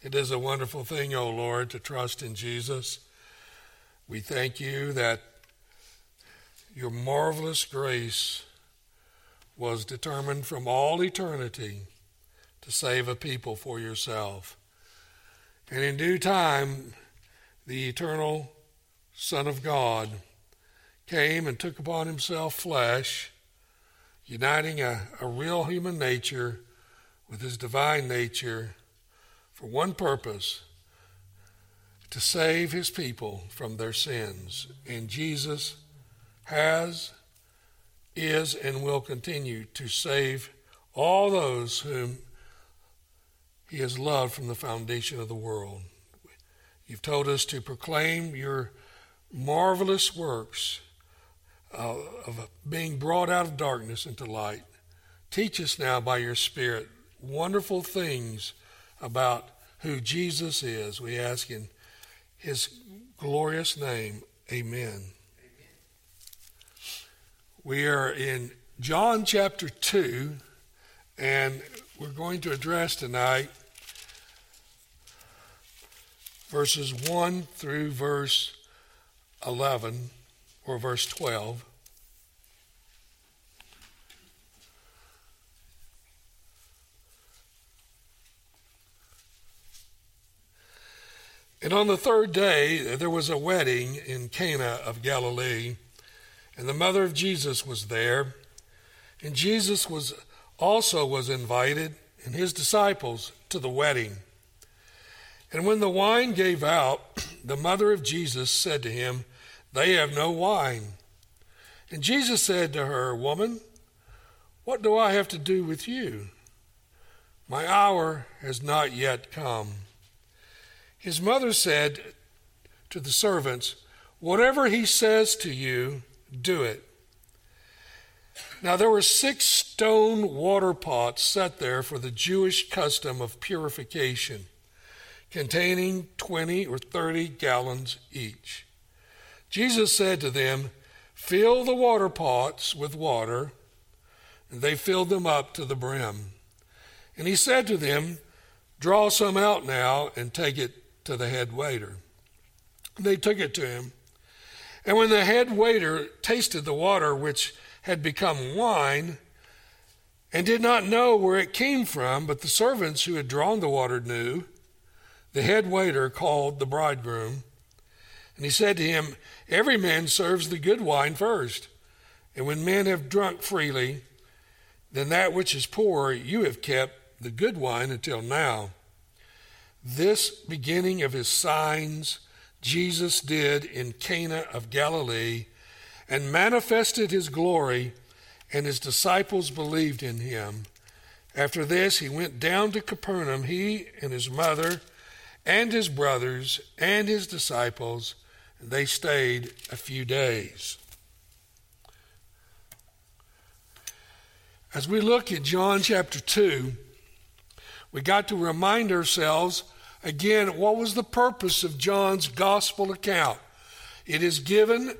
It is a wonderful thing, O Lord, to trust in Jesus. We thank you that your marvelous grace was determined from all eternity to save a people for yourself. And in due time, the eternal Son of God came and took upon himself flesh, uniting a, a real human nature with his divine nature for one purpose to save his people from their sins. And Jesus has, is, and will continue to save all those whom he has loved from the foundation of the world. You've told us to proclaim your marvelous works uh, of being brought out of darkness into light. Teach us now by your Spirit wonderful things about who Jesus is. We ask in his glorious name. Amen. We are in John chapter 2, and we're going to address tonight verses 1 through verse 11 or verse 12. And on the third day, there was a wedding in Cana of Galilee, and the mother of Jesus was there. And Jesus was also was invited, and his disciples to the wedding. And when the wine gave out, the mother of Jesus said to him, They have no wine. And Jesus said to her, Woman, what do I have to do with you? My hour has not yet come. His mother said to the servants, Whatever he says to you, do it. Now there were six stone water pots set there for the Jewish custom of purification, containing 20 or 30 gallons each. Jesus said to them, Fill the water pots with water. And they filled them up to the brim. And he said to them, Draw some out now and take it to the head waiter. They took it to him. And when the head waiter tasted the water which had become wine, and did not know where it came from, but the servants who had drawn the water knew, the head waiter called the bridegroom. And he said to him, Every man serves the good wine first. And when men have drunk freely, then that which is poor you have kept the good wine until now. This beginning of his signs Jesus did in Cana of Galilee and manifested his glory, and his disciples believed in him. After this, he went down to Capernaum, he and his mother, and his brothers, and his disciples. And they stayed a few days. As we look at John chapter 2, we got to remind ourselves Again, what was the purpose of John's gospel account? It is given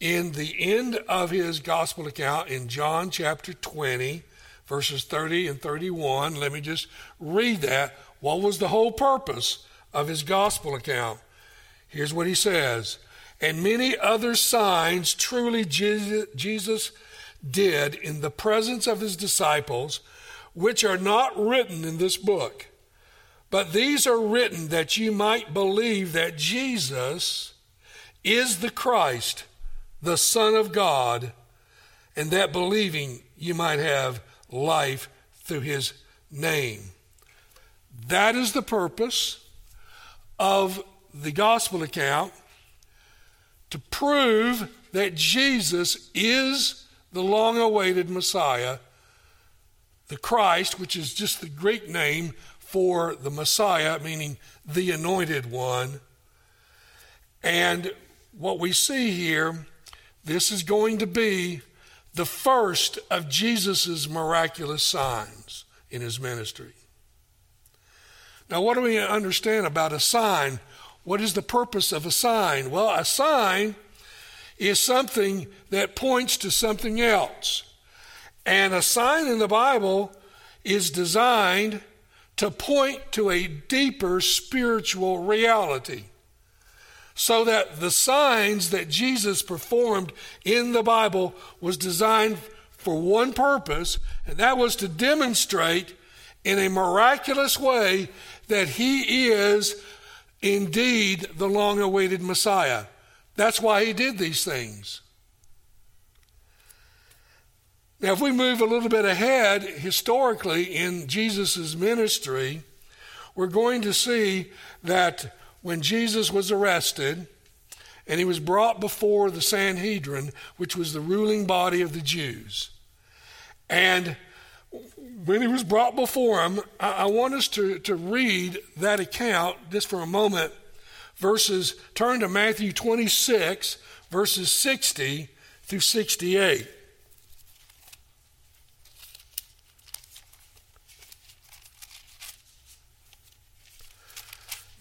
in the end of his gospel account in John chapter 20, verses 30 and 31. Let me just read that. What was the whole purpose of his gospel account? Here's what he says And many other signs truly Jesus did in the presence of his disciples, which are not written in this book. But these are written that you might believe that Jesus is the Christ, the Son of God, and that believing you might have life through his name. That is the purpose of the gospel account to prove that Jesus is the long awaited Messiah, the Christ, which is just the Greek name for the Messiah, meaning the anointed one. And what we see here, this is going to be the first of Jesus' miraculous signs in his ministry. Now, what do we understand about a sign? What is the purpose of a sign? Well, a sign is something that points to something else. And a sign in the Bible is designed to point to a deeper spiritual reality. So that the signs that Jesus performed in the Bible was designed for one purpose, and that was to demonstrate in a miraculous way that he is indeed the long awaited Messiah. That's why he did these things. Now, if we move a little bit ahead historically in Jesus' ministry, we're going to see that when Jesus was arrested and he was brought before the Sanhedrin, which was the ruling body of the Jews, and when he was brought before him, I, want us to, to read that account just for a moment. Verses, turn to Matthew 26, verses 60 through 68.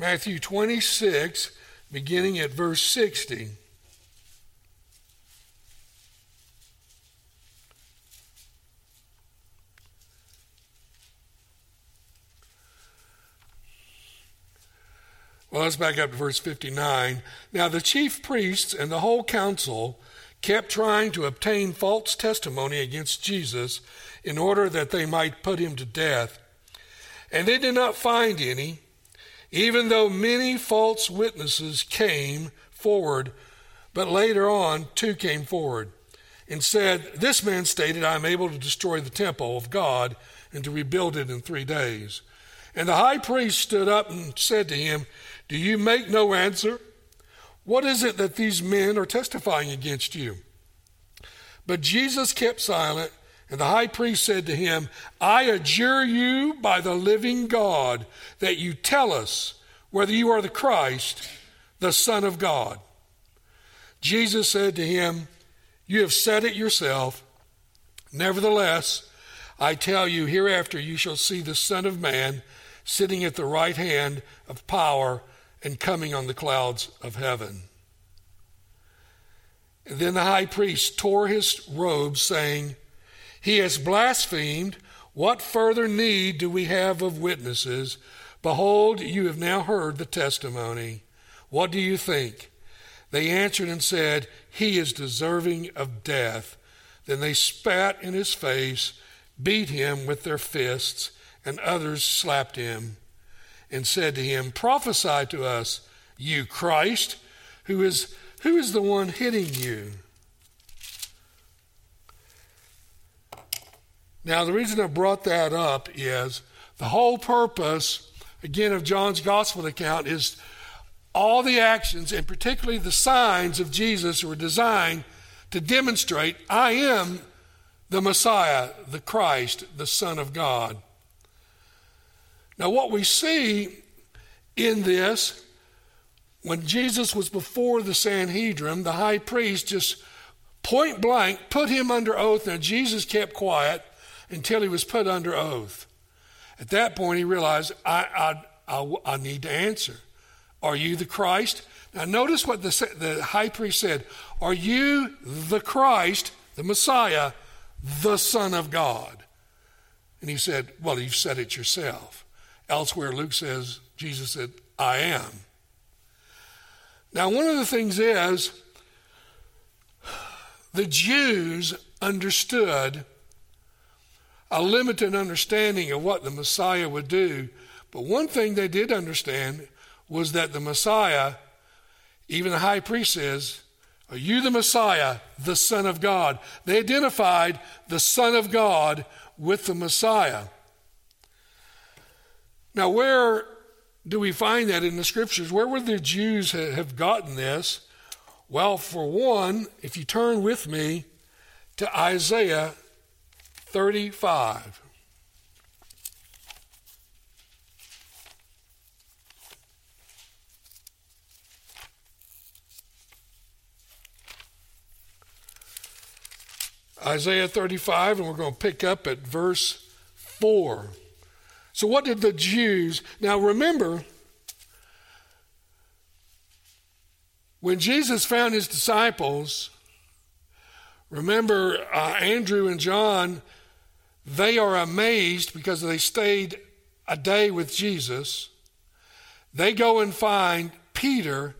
Matthew 26, beginning at verse 60. Well, let's back up to verse 59. Now, the chief priests and the whole council kept trying to obtain false testimony against Jesus in order that they might put him to death. And they did not find any even though many false witnesses came forward, but later on two came forward and said, This man stated, I am able to destroy the temple of God and to rebuild it in three days. And the high priest stood up and said to him, Do you make no answer? What is it that these men are testifying against you? But Jesus kept silent and the high priest said to him, I adjure you by the living God that you tell us whether you are the Christ, the Son of God. Jesus said to him, You have said it yourself. Nevertheless, I tell you, hereafter you shall see the Son of Man sitting at the right hand of power and coming on the clouds of heaven. And then the high priest tore his robes, saying, he has blasphemed. What further need do we have of witnesses? Behold, you have now heard the testimony. What do you think? They answered and said, He is deserving of death. Then they spat in his face, beat him with their fists, and others slapped him, and said to him, Prophesy to us, you Christ, who is, who is the one hitting you? Now, the reason I brought that up is the whole purpose, again, of John's gospel account is all the actions, and particularly the signs of Jesus, were designed to demonstrate I am the Messiah, the Christ, the Son of God. Now, what we see in this, when Jesus was before the Sanhedrin, the high priest just point blank put him under oath. Now, Jesus kept quiet until he was put under oath. At that point, he realized, I, I, I, I need to answer. Are you the Christ? Now, notice what the, the high priest said Are you the Christ, the Messiah, the Son of God? And he said, Well, you've said it yourself. Elsewhere, Luke says, Jesus said, I am. Now, one of the things is, the Jews understood a limited understanding of what the Messiah would do. But one thing they did understand was that the Messiah, even the high priest says, Are you the Messiah, the Son of God? They identified the Son of God with the Messiah. Now, where do we find that in the scriptures? Where would the Jews have gotten this? Well, for one, if you turn with me to Isaiah 35. Isaiah 35, and we're going to pick up at verse 4. So, what did the Jews. Now, remember, when Jesus found his disciples, remember uh, Andrew and John they are amazed because they stayed a day with Jesus, they go and find Peter,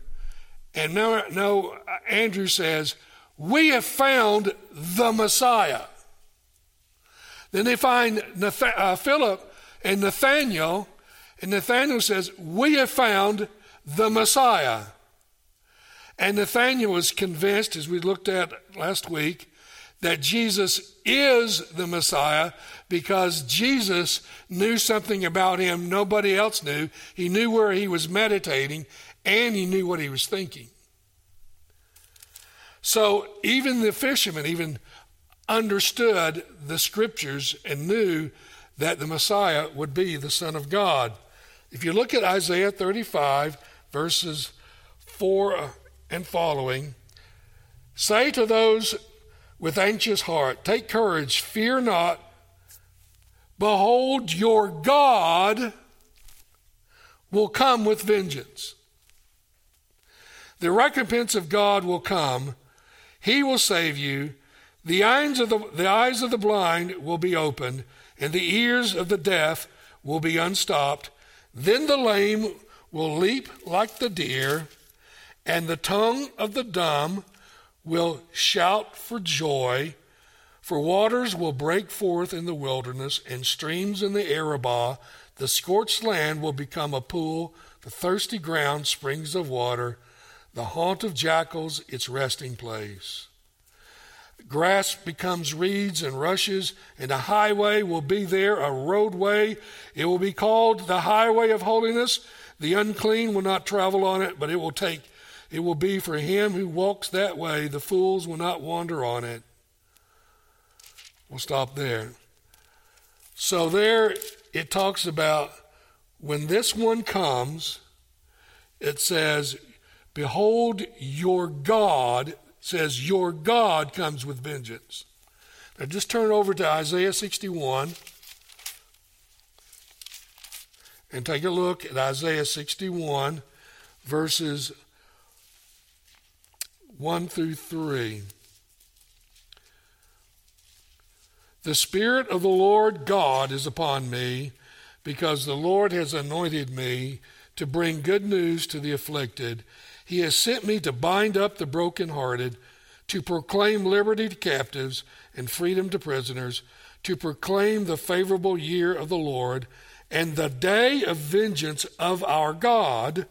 and no, no Andrew says, We have found the Messiah. Then they find Nath- uh, Philip and Nathaniel, and Nathaniel says, We have found the Messiah. And Nathaniel was convinced, as we looked at last week, that Jesus is the Messiah because Jesus knew something about him nobody else knew. He knew where he was meditating and he knew what he was thinking. So even the fishermen even understood the scriptures and knew that the Messiah would be the Son of God. If you look at Isaiah 35, verses 4 and following, say to those with anxious heart, Take courage, fear not. Behold, your God will come with vengeance. The recompense of God will come. He will save you. The eyes of the, the, eyes of the blind will be opened, and the ears of the deaf will be unstopped. Then the lame will leap like the deer, and the tongue of the dumb will shout for joy. For waters will break forth in the wilderness, and streams in the Arabah. The scorched land will become a pool, the thirsty ground, springs of water the haunt of jackals, its resting place. Grass becomes reeds and rushes, and a highway will be there, a roadway. It will be called the highway of holiness. The unclean will not travel on it, but it will take it will be for him who walks that way. The fools will not wander on it. We'll stop there. So there it talks about when this one comes, it says, Behold, your God says, Your God comes with vengeance. Now just turn over to Isaiah 61 and take a look at Isaiah 61, verses 1 through 3. The Spirit of the Lord God is upon me, because the Lord has anointed me to bring good news to the afflicted. He has sent me to bind up the brokenhearted, to proclaim liberty to captives and freedom to prisoners, to proclaim the favorable year of the Lord and the day of vengeance of our God,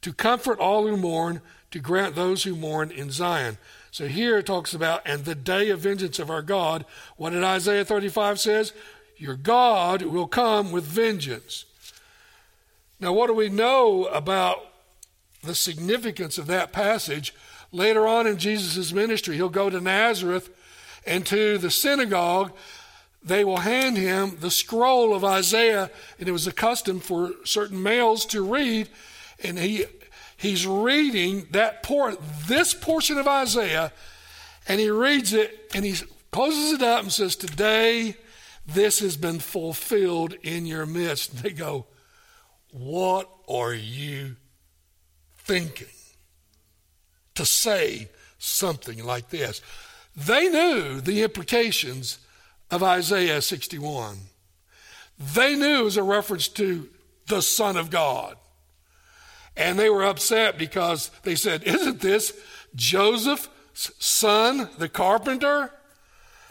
to comfort all who mourn, to grant those who mourn in Zion. So here it talks about, and the day of vengeance of our God. What did Isaiah 35 says? Your God will come with vengeance. Now, what do we know about the significance of that passage. Later on in Jesus' ministry, he'll go to Nazareth and to the synagogue. They will hand him the scroll of Isaiah, and it was a custom for certain males to read. And he he's reading that por- this portion of Isaiah, and he reads it and he closes it up and says, Today this has been fulfilled in your midst. And they go, What are you thinking to say something like this. They knew the implications of Isaiah 61. They knew it was a reference to the Son of God. And they were upset because they said, Isn't this Joseph's son, the carpenter?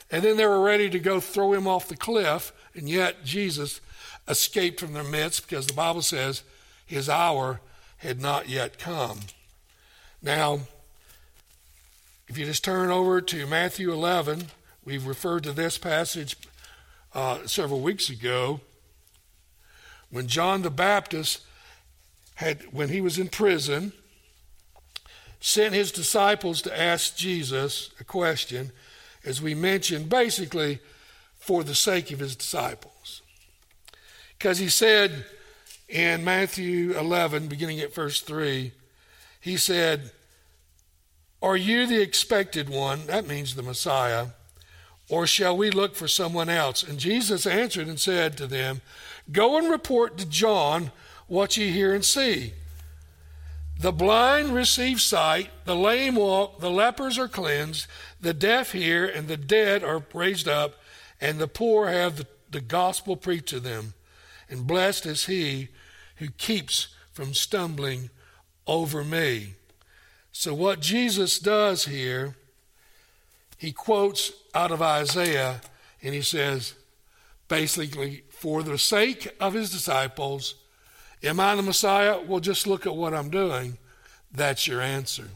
And then they were ready to go throw him off the cliff, and yet Jesus escaped from their midst because the Bible says his hour had not yet come. Now, if you just turn over to Matthew 11, we've referred to this passage uh, several weeks ago. When John the Baptist had, when he was in prison, sent his disciples to ask Jesus a question, as we mentioned, basically for the sake of his disciples. Because he said, in Matthew 11, beginning at verse 3, he said, Are you the expected one? That means the Messiah. Or shall we look for someone else? And Jesus answered and said to them, Go and report to John what ye hear and see. The blind receive sight, the lame walk, the lepers are cleansed, the deaf hear, and the dead are raised up, and the poor have the, the gospel preached to them and blessed is he who keeps from stumbling over me. So, what Jesus does here, he quotes out of Isaiah and he says, basically, for the sake of his disciples, am I the Messiah? Well, just look at what I'm doing. That's your answer.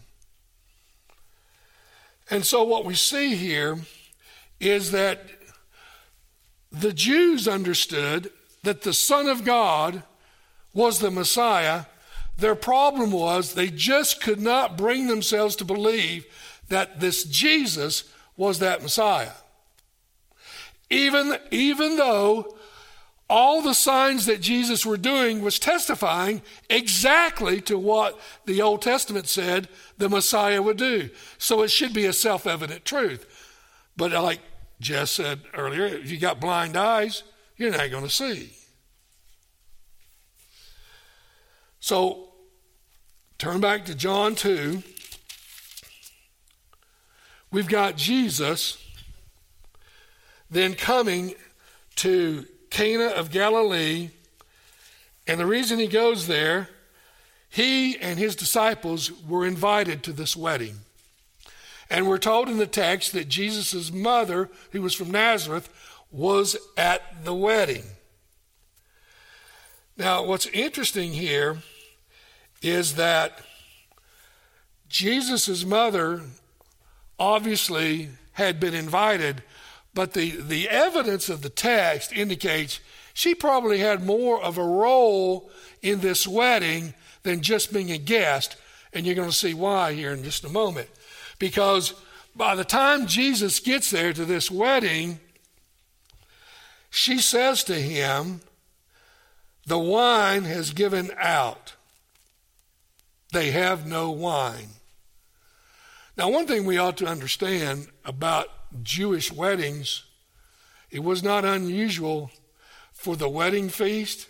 And so, what we see here is that the Jews understood that the Son of God was the Messiah. Their problem was they just could not bring themselves to believe that this Jesus was that Messiah. Even, even though all the signs that Jesus were doing was testifying exactly to what the Old Testament said the Messiah would do. So it should be a self-evident truth. But like Jess said earlier, if you got blind eyes, you're not going to see. So turn back to John 2. We've got Jesus then coming to Cana of Galilee. And the reason he goes there, he and his disciples were invited to this wedding. And we're told in the text that Jesus' mother, who was from Nazareth, was at the wedding. Now, what's interesting here is that Jesus' mother obviously had been invited, but the, the evidence of the text indicates she probably had more of a role in this wedding than just being a guest. And you're going to see why here in just a moment. Because by the time Jesus gets there to this wedding, she says to him, The wine has given out. They have no wine. Now, one thing we ought to understand about Jewish weddings, it was not unusual for the wedding feast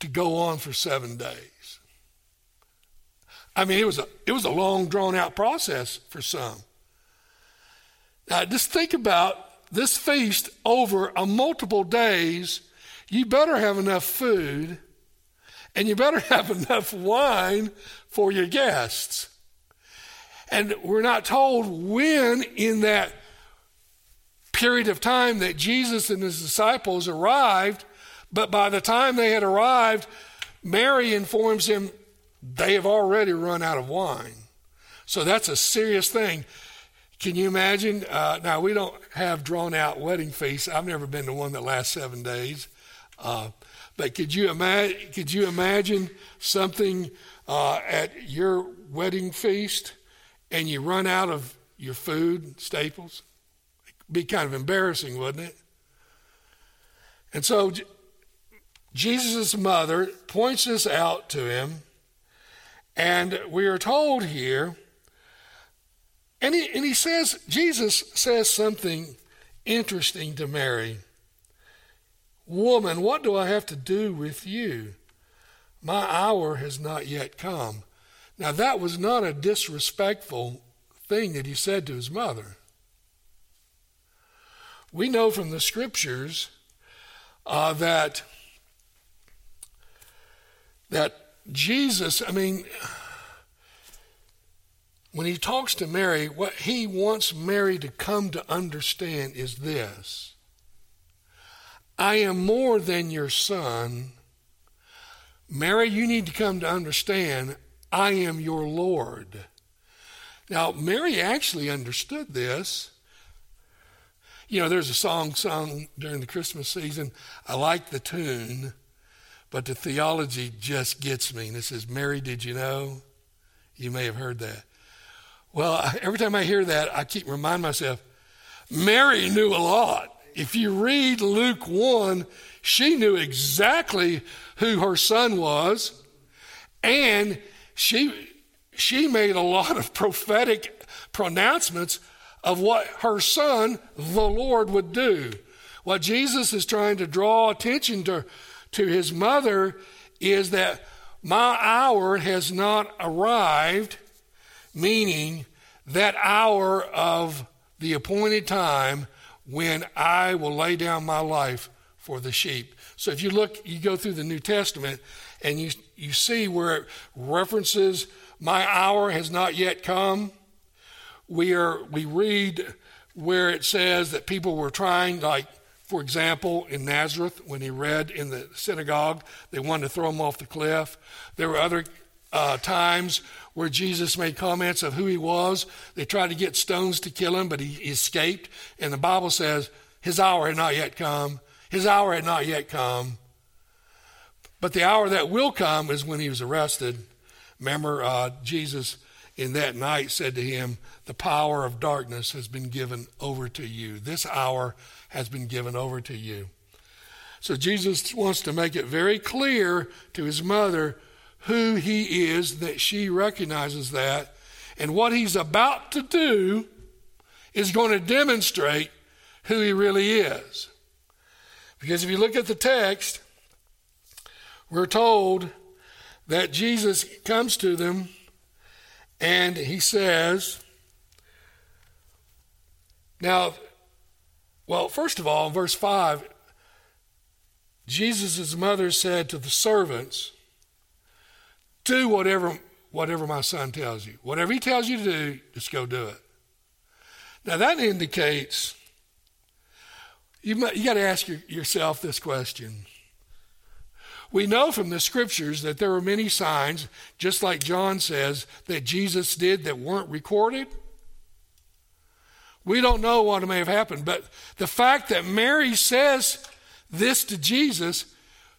to go on for seven days. I mean, it was a, it was a long, drawn out process for some. Now, just think about this feast over a multiple days. You better have enough food and you better have enough wine for your guests. And we're not told when in that period of time that Jesus and his disciples arrived, but by the time they had arrived, Mary informs him they have already run out of wine. So that's a serious thing. Can you imagine? Uh, now, we don't have drawn out wedding feasts. I've never been to one that lasts seven days. Uh, but could you, imagine, could you imagine something uh, at your wedding feast and you run out of your food staples? It'd be kind of embarrassing, wouldn't it? And so Jesus' mother points this out to him and we are told here, and he, and he says, Jesus says something interesting to Mary. Woman, what do I have to do with you? My hour has not yet come. Now, that was not a disrespectful thing that he said to his mother. We know from the scriptures uh, that that Jesus, I mean, when he talks to Mary, what he wants Mary to come to understand is this I am more than your son. Mary, you need to come to understand I am your Lord. Now, Mary actually understood this. You know, there's a song sung during the Christmas season. I like the tune. But the theology just gets me. And it says, Mary, did you know? You may have heard that. Well, every time I hear that, I keep reminding myself, Mary knew a lot. If you read Luke 1, she knew exactly who her son was, and she, she made a lot of prophetic pronouncements of what her son, the Lord, would do. What Jesus is trying to draw attention to to his mother is that my hour has not arrived, meaning that hour of the appointed time when I will lay down my life for the sheep. So if you look, you go through the New Testament and you, you see where it references, my hour has not yet come. We, are, we read where it says that people were trying, like, for example, in Nazareth, when he read in the synagogue, they wanted to throw him off the cliff. There were other uh, times where Jesus made comments of who he was. They tried to get stones to kill him, but he escaped. And the Bible says his hour had not yet come. His hour had not yet come. But the hour that will come is when he was arrested. Remember, uh, Jesus in that night said to him, The power of darkness has been given over to you. This hour has been given over to you. So Jesus wants to make it very clear to his mother who he is, that she recognizes that. And what he's about to do is going to demonstrate who he really is. Because if you look at the text, we're told that Jesus comes to them and he says, Now, well, first of all, in verse 5, Jesus' mother said to the servants, Do whatever, whatever my son tells you. Whatever he tells you to do, just go do it. Now, that indicates you, you got to ask your, yourself this question. We know from the scriptures that there were many signs, just like John says, that Jesus did that weren't recorded. We don't know what may have happened, but the fact that Mary says this to Jesus,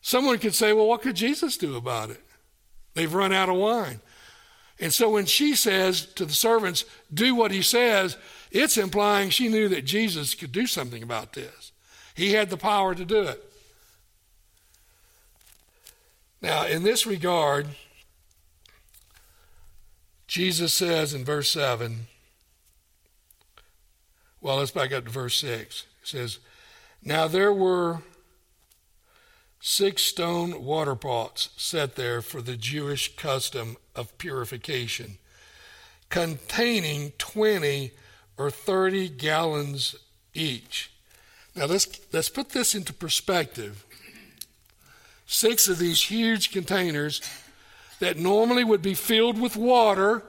someone could say, well, what could Jesus do about it? They've run out of wine. And so when she says to the servants, do what he says, it's implying she knew that Jesus could do something about this. He had the power to do it. Now, in this regard, Jesus says in verse 7, well, let's back up to verse 6. It says, Now there were six stone water pots set there for the Jewish custom of purification, containing 20 or 30 gallons each. Now let's, let's put this into perspective. Six of these huge containers that normally would be filled with water.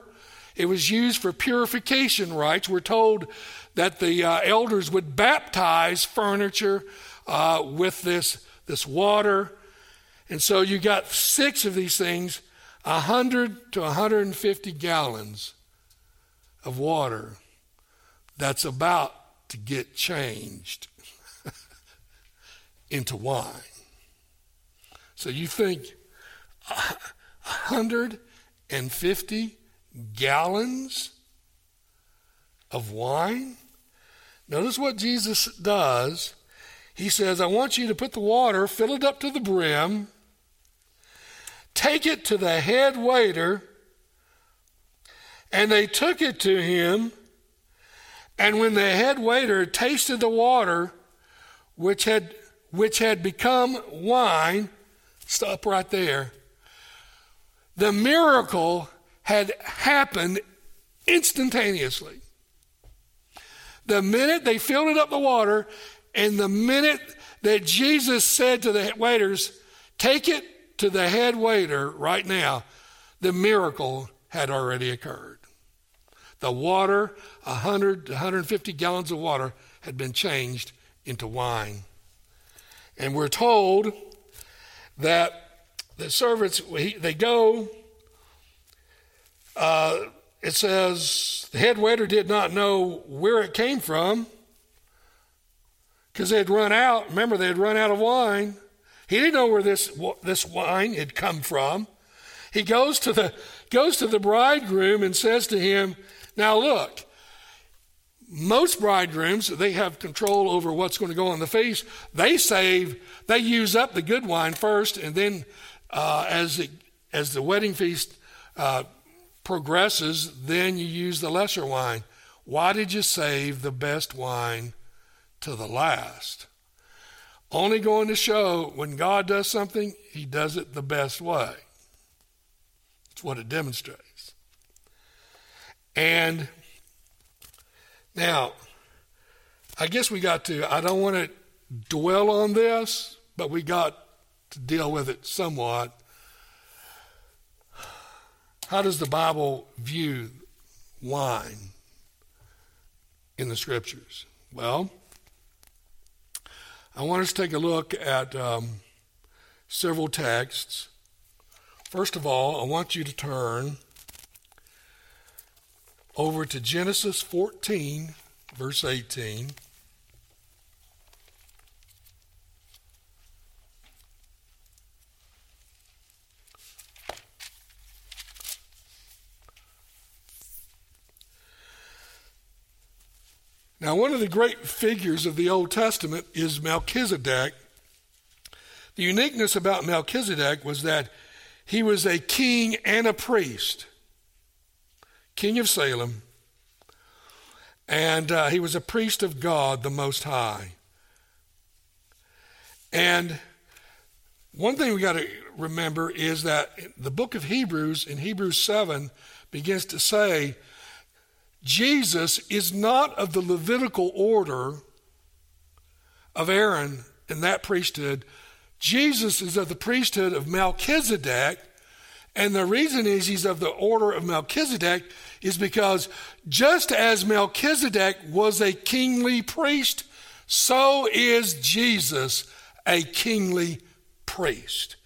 It was used for purification rites. We're told that the uh, elders would baptize furniture uh, with this, this water. And so you got six of these things, 100 to 150 gallons of water that's about to get changed into wine. So you think 150 gallons of wine? Notice what Jesus does. He says, I want you to put the water, fill it up to the brim, take it to the head waiter, and they took it to him. And when the head waiter tasted the water, which had which had become wine, stop right there. The miracle had happened instantaneously. The minute they filled it up the water, and the minute that Jesus said to the waiters, Take it to the head waiter right now, the miracle had already occurred. The water, 100 to 150 gallons of water, had been changed into wine. And we're told that the servants, they go, uh, it says the head waiter did not know where it came from because they had run out. Remember, they had run out of wine. He didn't know where this, this wine had come from. He goes to, the, goes to the bridegroom and says to him, Now look, most bridegrooms, they have control over what's going to go on the feast. They save, they use up the good wine first, and then uh, as, it, as the wedding feast uh, progresses, then you use the lesser wine. Why did you save the best wine to the last? Only going to show when God does something, he does it the best way. It's what it demonstrates. And now, I guess we got to, I don't want to dwell on this, but we got to deal with it somewhat. How does the Bible view wine in the scriptures? Well, I want us to take a look at um, several texts. First of all, I want you to turn over to Genesis 14, verse 18. Now, one of the great figures of the Old Testament is Melchizedek. The uniqueness about Melchizedek was that he was a king and a priest, king of Salem, and uh, he was a priest of God the Most High. And one thing we got to remember is that the book of Hebrews, in Hebrews 7, begins to say Jesus is not of the Levitical order of Aaron in that priesthood. Jesus is of the priesthood of Melchizedek. And the reason is he's of the order of Melchizedek is because just as Melchizedek was a kingly priest, so is Jesus a kingly priest.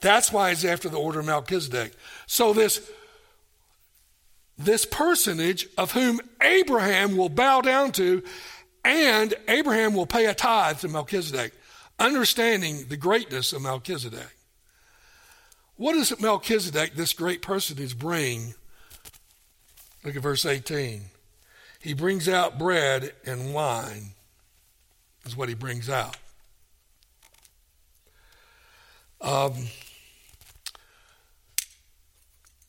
That's why he's after the order of Melchizedek. So this this personage of whom Abraham will bow down to, and Abraham will pay a tithe to Melchizedek, understanding the greatness of Melchizedek. What does Melchizedek, this great personage, bring? Look at verse 18. He brings out bread and wine, is what he brings out. Um,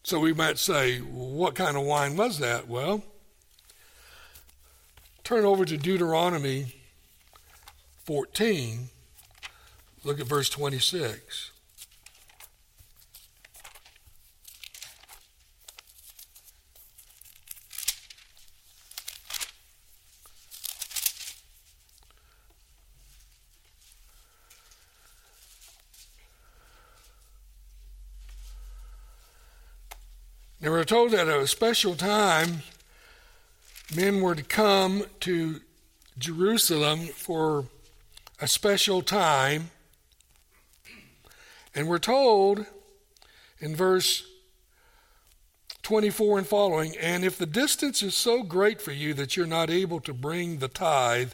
so we might say, what kind of wine was that? Well, turn over to Deuteronomy 14. Look at verse 26. Now we're told that at a special time, men were to come to Jerusalem for a special time. And we're told in verse 24 and following, and if the distance is so great for you that you're not able to bring the tithe,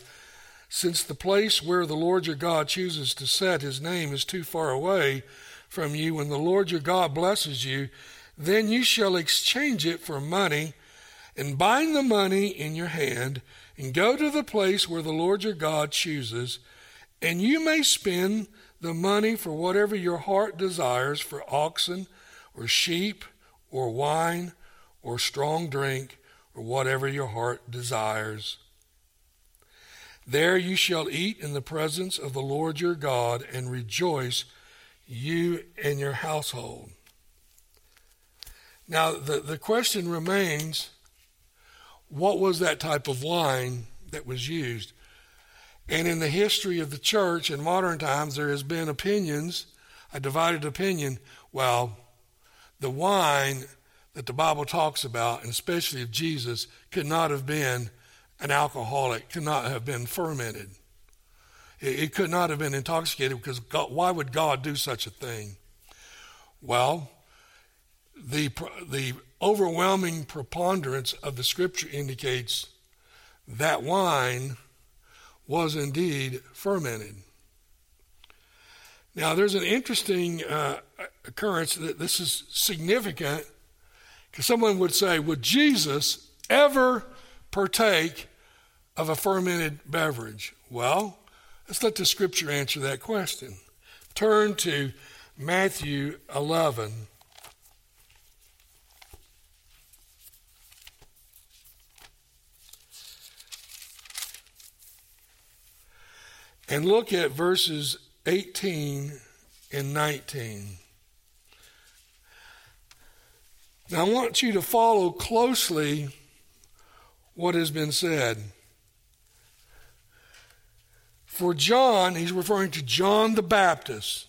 since the place where the Lord your God chooses to set his name is too far away from you, when the Lord your God blesses you, then you shall exchange it for money and bind the money in your hand and go to the place where the Lord your God chooses, and you may spend the money for whatever your heart desires for oxen or sheep or wine or strong drink or whatever your heart desires. There you shall eat in the presence of the Lord your God and rejoice, you and your household. Now, the, the question remains what was that type of wine that was used? And in the history of the church in modern times, there has been opinions, a divided opinion. Well, the wine that the Bible talks about, and especially of Jesus, could not have been an alcoholic, could not have been fermented. It, it could not have been intoxicated because God, why would God do such a thing? Well, the, the overwhelming preponderance of the scripture indicates that wine was indeed fermented. Now, there's an interesting uh, occurrence that this is significant because someone would say, Would Jesus ever partake of a fermented beverage? Well, let's let the scripture answer that question. Turn to Matthew 11. And look at verses 18 and 19. Now, I want you to follow closely what has been said. For John, he's referring to John the Baptist.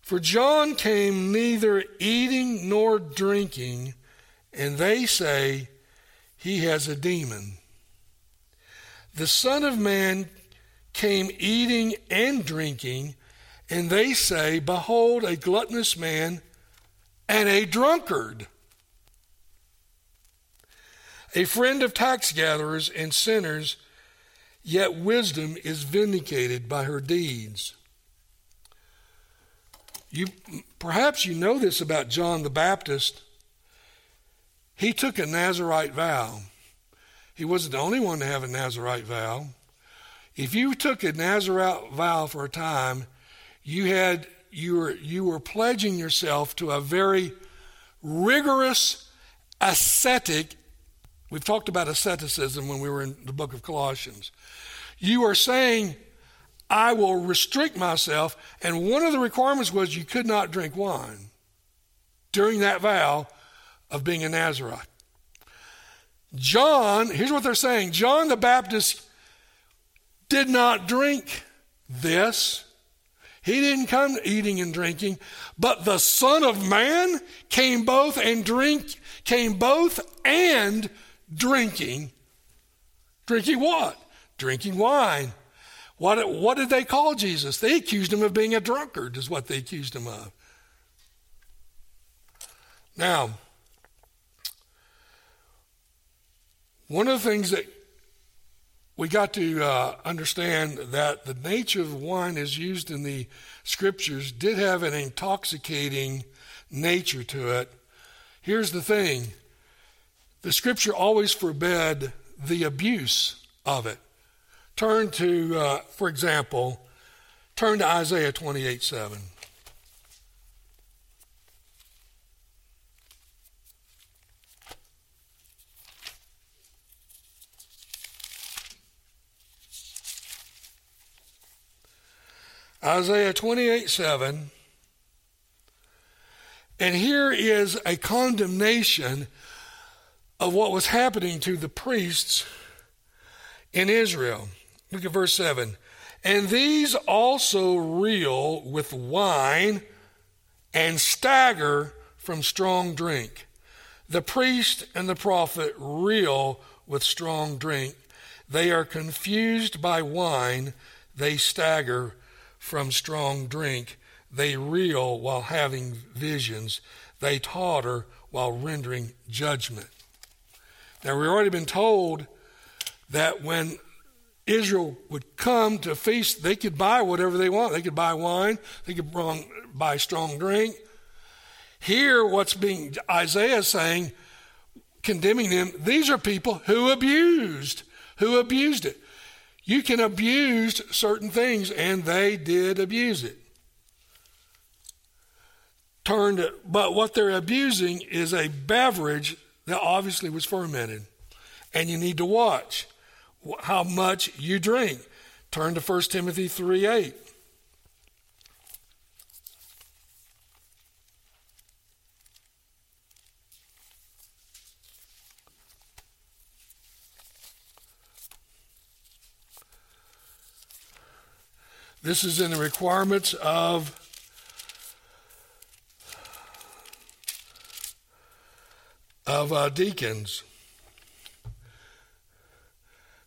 For John came neither eating nor drinking, and they say he has a demon. The Son of Man came eating and drinking, and they say, Behold, a gluttonous man and a drunkard, a friend of tax gatherers and sinners, yet wisdom is vindicated by her deeds. You, perhaps you know this about John the Baptist. He took a Nazarite vow. He wasn't the only one to have a Nazarite vow. If you took a Nazarite vow for a time, you had you were you were pledging yourself to a very rigorous ascetic we've talked about asceticism when we were in the book of Colossians. You are saying I will restrict myself. And one of the requirements was you could not drink wine during that vow of being a Nazarite. John, here's what they're saying John the Baptist did not drink this. He didn't come eating and drinking, but the Son of Man came both and drink, came both and drinking. Drinking what? Drinking wine. What, what did they call Jesus? They accused him of being a drunkard, is what they accused him of. Now, one of the things that we got to uh, understand that the nature of wine is used in the scriptures did have an intoxicating nature to it. Here's the thing the scripture always forbade the abuse of it. Turn to, uh, for example, turn to Isaiah 28 7. Isaiah 28 7. And here is a condemnation of what was happening to the priests in Israel. Look at verse 7. And these also reel with wine and stagger from strong drink. The priest and the prophet reel with strong drink. They are confused by wine. They stagger from strong drink. They reel while having visions. They totter while rendering judgment. Now, we've already been told that when Israel would come to feast, they could buy whatever they want. They could buy wine, they could buy strong drink. Here, what's being Isaiah saying, condemning them, these are people who abused, who abused it. You can abuse certain things, and they did abuse it. Turned, but what they're abusing is a beverage that obviously was fermented, and you need to watch how much you drink. Turn to 1 Timothy 3 8. This is in the requirements of of uh, deacons.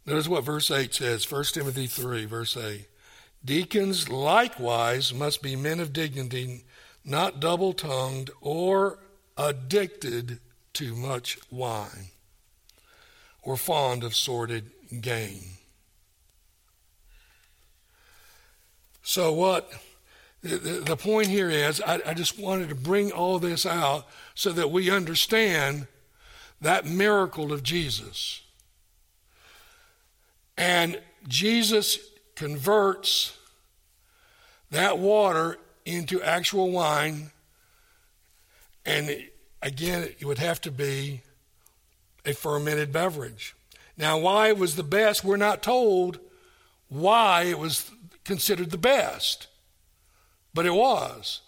Notice what verse 8 says 1 Timothy 3, verse 8. Deacons likewise must be men of dignity, not double tongued or addicted to much wine or fond of sordid gain. So, what the, point here is, I just wanted to bring all this out so that we understand that miracle of Jesus. And Jesus converts that water into actual wine. And again, it would have to be a fermented beverage. Now, why it was the best, we're not told why it was considered the best, but it was.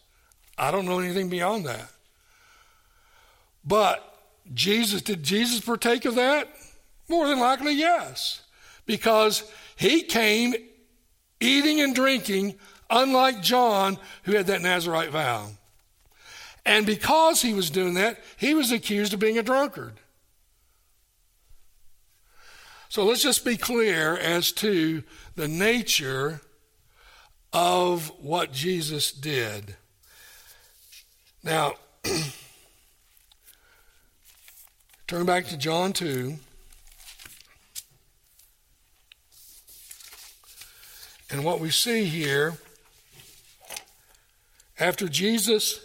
I don't know anything beyond that. But Jesus, did Jesus partake of that? More than likely, yes because he came eating and drinking unlike John, who had that Nazarite vow. And because he was doing that, he was accused of being a drunkard. So let's just be clear as to the nature of what Jesus did. Now, turn back to John 2. And what we see here, after Jesus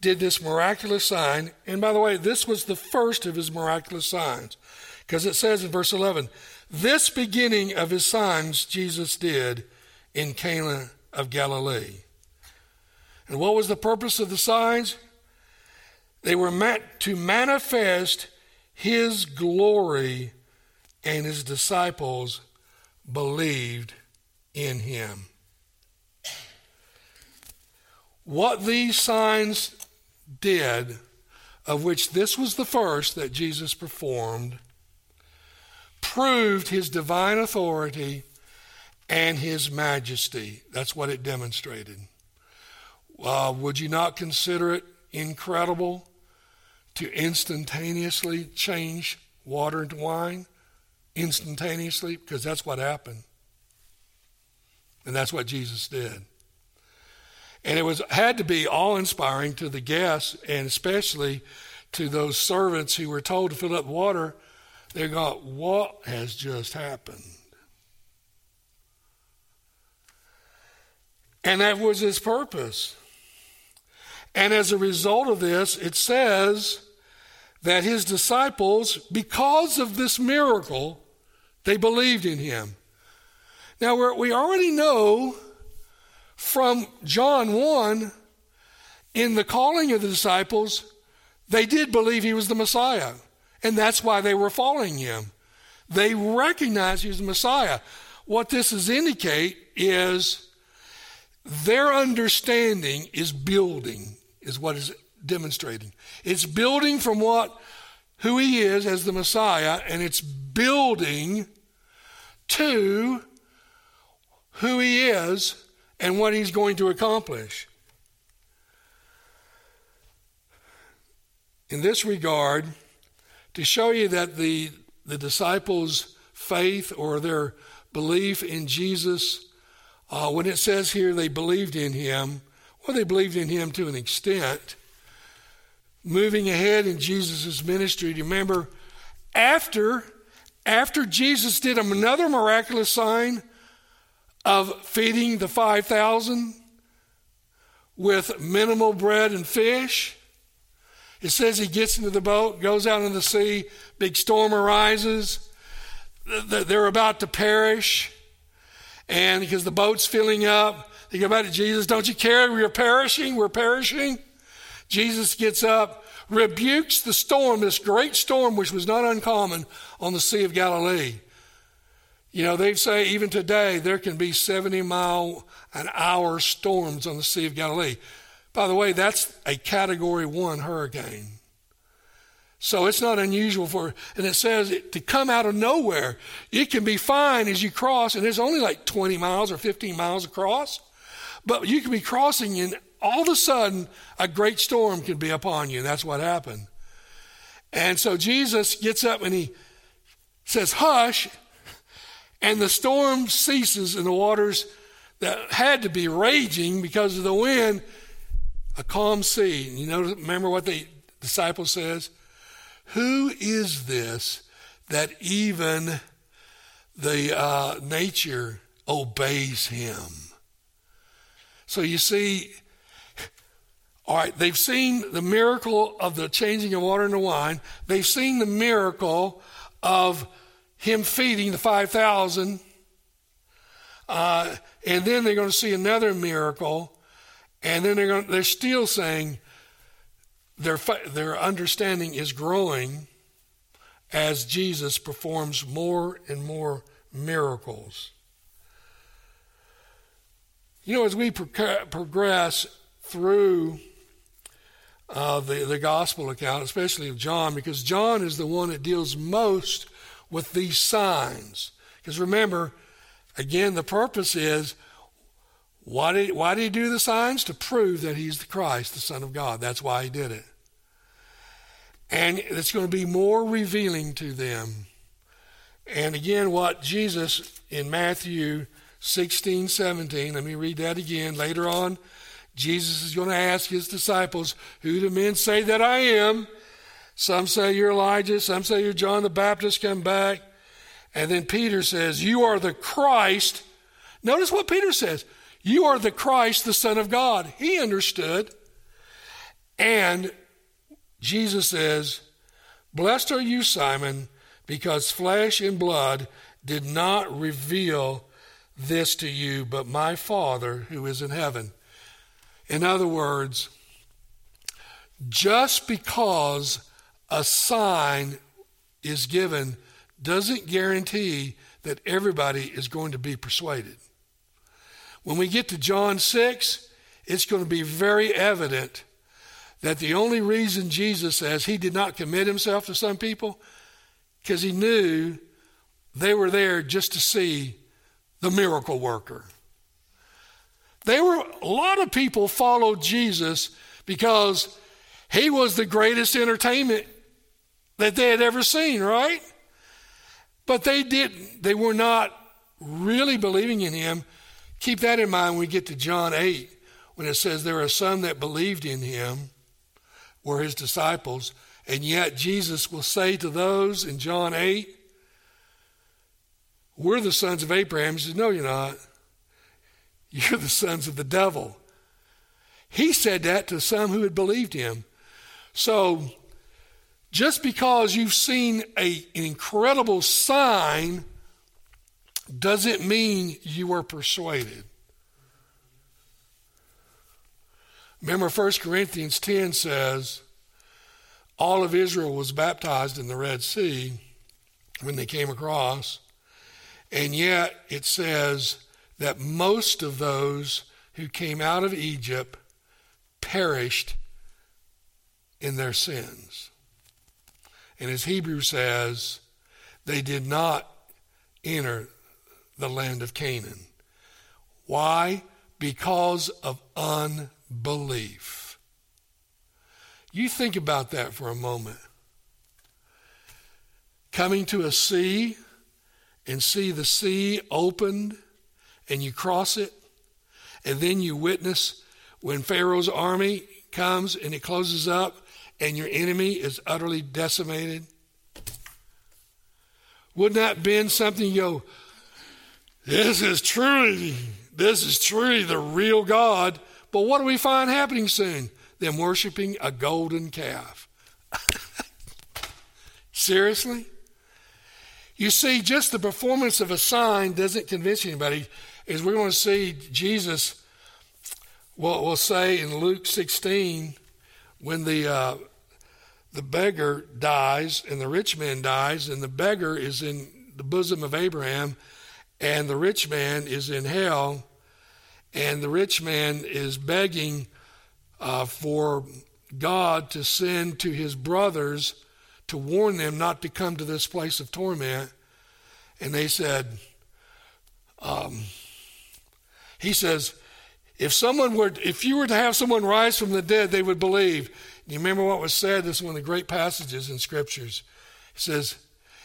did this miraculous sign, and by the way, this was the first of his miraculous signs, because it says in verse 11, this beginning of his signs Jesus did in Cana of Galilee. And what was the purpose of the signs? They were meant to manifest his glory, and his disciples believed in him. What these signs did, of which this was the first that Jesus performed, proved his divine authority and his majesty. That's what it demonstrated. Uh, would you not consider it incredible to instantaneously change water into wine? Instantaneously? Because that's what happened. And that's what Jesus did. And it was had to be awe-inspiring to the guests and especially to those servants who were told to fill up water. They got, what has just happened? And that was his purpose. And as a result of this, it says that his disciples, because of this miracle, they believed in him. Now, we already know from John 1, in the calling of the disciples, they did believe he was the Messiah. And that's why they were following him. They recognized he was the Messiah. What this is indicate is their understanding is building, is what is demonstrating. It's building from what who he is as the Messiah, and it's building to who he is and what he's going to accomplish. In this regard, to show you that the, the disciples' faith or their belief in Jesus uh, when it says here they believed in him, well, they believed in him to an extent. Moving ahead in Jesus' ministry, remember after, after Jesus did another miraculous sign of feeding the 5,000 with minimal bread and fish? It says he gets into the boat, goes out in the sea, big storm arises, they're about to perish. And because the boat's filling up, they go back to Jesus, Don't you care? We're perishing. We're perishing. Jesus gets up, rebukes the storm, this great storm, which was not uncommon on the Sea of Galilee. You know, they say even today there can be 70 mile an hour storms on the Sea of Galilee. By the way, that's a category one hurricane. So it's not unusual for, and it says it, to come out of nowhere. It can be fine as you cross, and it's only like 20 miles or 15 miles across. But you can be crossing, and all of a sudden, a great storm can be upon you, and that's what happened. And so Jesus gets up and he says, Hush, and the storm ceases, and the waters that had to be raging because of the wind, a calm sea. And you know, remember what the disciple says? Who is this that even the uh, nature obeys him? So you see, all right, they've seen the miracle of the changing of water into wine. They've seen the miracle of him feeding the 5,000. Uh, and then they're going to see another miracle. And then they're, going, they're still saying, their, their understanding is growing as Jesus performs more and more miracles. You know, as we pro- progress through uh, the, the gospel account, especially of John, because John is the one that deals most with these signs. Because remember, again, the purpose is Why did, why did he do the signs? To prove that he's the Christ, the Son of God. That's why he did it. And it's going to be more revealing to them. And again, what Jesus in Matthew 16, 17, let me read that again. Later on, Jesus is going to ask his disciples, Who do men say that I am? Some say you're Elijah, some say you're John the Baptist come back. And then Peter says, You are the Christ. Notice what Peter says. You are the Christ, the Son of God. He understood. And Jesus says, Blessed are you, Simon, because flesh and blood did not reveal this to you, but my Father who is in heaven. In other words, just because a sign is given doesn't guarantee that everybody is going to be persuaded. When we get to John 6, it's going to be very evident that the only reason Jesus says he did not commit himself to some people because he knew they were there just to see the miracle worker. They were a lot of people followed Jesus because he was the greatest entertainment that they had ever seen, right? But they didn't they were not really believing in him. Keep that in mind when we get to John 8 when it says there are some that believed in him were his disciples, and yet Jesus will say to those in John 8, We're the sons of Abraham. He says, No, you're not. You're the sons of the devil. He said that to some who had believed him. So, just because you've seen a, an incredible sign doesn't mean you were persuaded. Remember, 1 Corinthians 10 says, all of Israel was baptized in the Red Sea when they came across, and yet it says that most of those who came out of Egypt perished in their sins. And as Hebrew says, they did not enter the land of Canaan. Why? Because of unbelief. You think about that for a moment. Coming to a sea and see the sea opened and you cross it, and then you witness when Pharaoh's army comes and it closes up and your enemy is utterly decimated? Wouldn't that been something you go, this is truly, this is truly the real God. But what do we find happening soon? Them worshiping a golden calf. Seriously? You see, just the performance of a sign doesn't convince anybody. As we're going to see, Jesus will, will say in Luke 16, when the uh, the beggar dies and the rich man dies, and the beggar is in the bosom of Abraham, and the rich man is in hell, and the rich man is begging uh, for God to send to his brothers to warn them not to come to this place of torment. And they said, um, he says, if someone were, if you were to have someone rise from the dead, they would believe. You remember what was said? This is one of the great passages in scriptures. It says,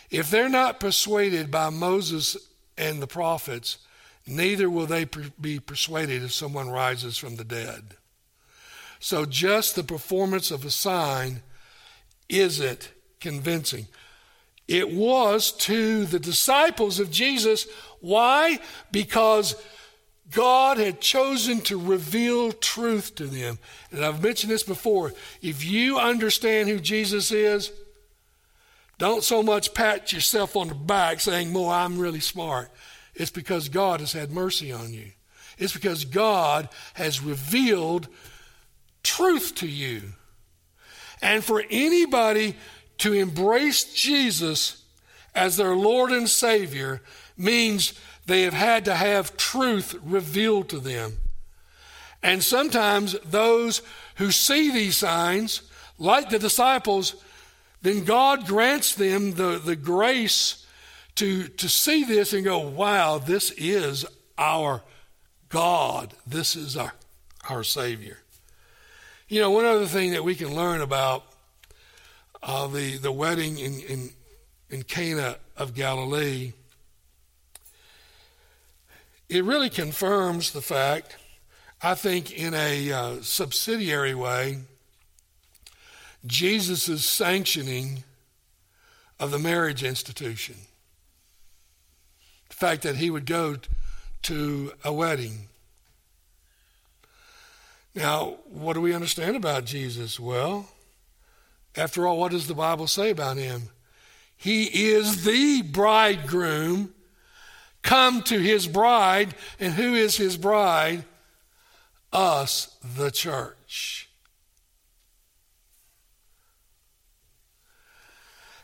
if they're not persuaded by Moses and the prophets, neither will they be persuaded if someone rises from the dead. So just the performance of a sign isn't convincing. It was to the disciples of Jesus. Why? Because God had chosen to reveal truth to them. And I've mentioned this before. If you understand who Jesus is, don't so much pat yourself on the back saying, Boy, I'm really smart. It's because God has had mercy on you. It's because God has revealed truth to you. And for anybody to embrace Jesus as their Lord and Savior means they have had to have truth revealed to them. And sometimes those who see these signs, like the disciples, then God grants them the, the grace to, to see this and go, wow, this is our God, this is our, our Savior. You know, one other thing that we can learn about uh, the, the wedding in, in, in Cana of Galilee, it really confirms the fact, I think, in a uh, subsidiary way, Jesus' sanctioning of the marriage institution. The fact that he would go to a wedding. Now, what do we understand about Jesus? Well, after all, what does the Bible say about him? He is the bridegroom come to his bride. And who is his bride? Us, the church.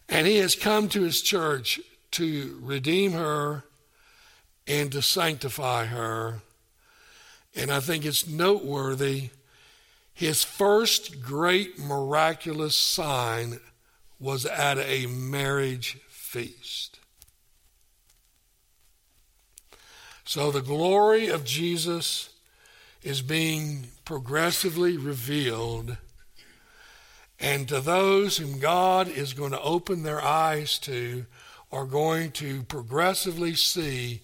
And he has come to his church to redeem her and to sanctify her. And I think it's noteworthy. His first great miraculous sign was at a marriage feast. So the glory of Jesus is being progressively revealed and to those whom God is going to open their eyes to are going to progressively see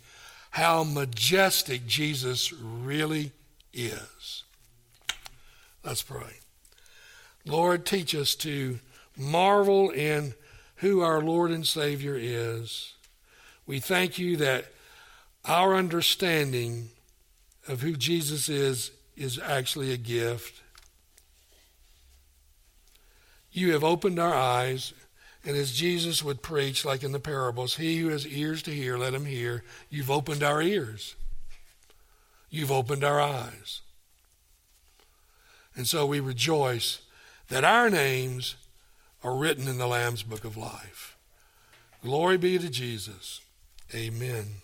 how majestic Jesus really is. Let's pray. Lord, teach us to marvel in who our Lord and Savior is. We thank you that our understanding of who Jesus is is actually a gift. You have opened our eyes, and as Jesus would preach, like in the parables, he who has ears to hear, let him hear. You've opened our ears. You've opened our eyes. And so we rejoice that our names are written in the Lamb's book of life. Glory be to Jesus. Amen.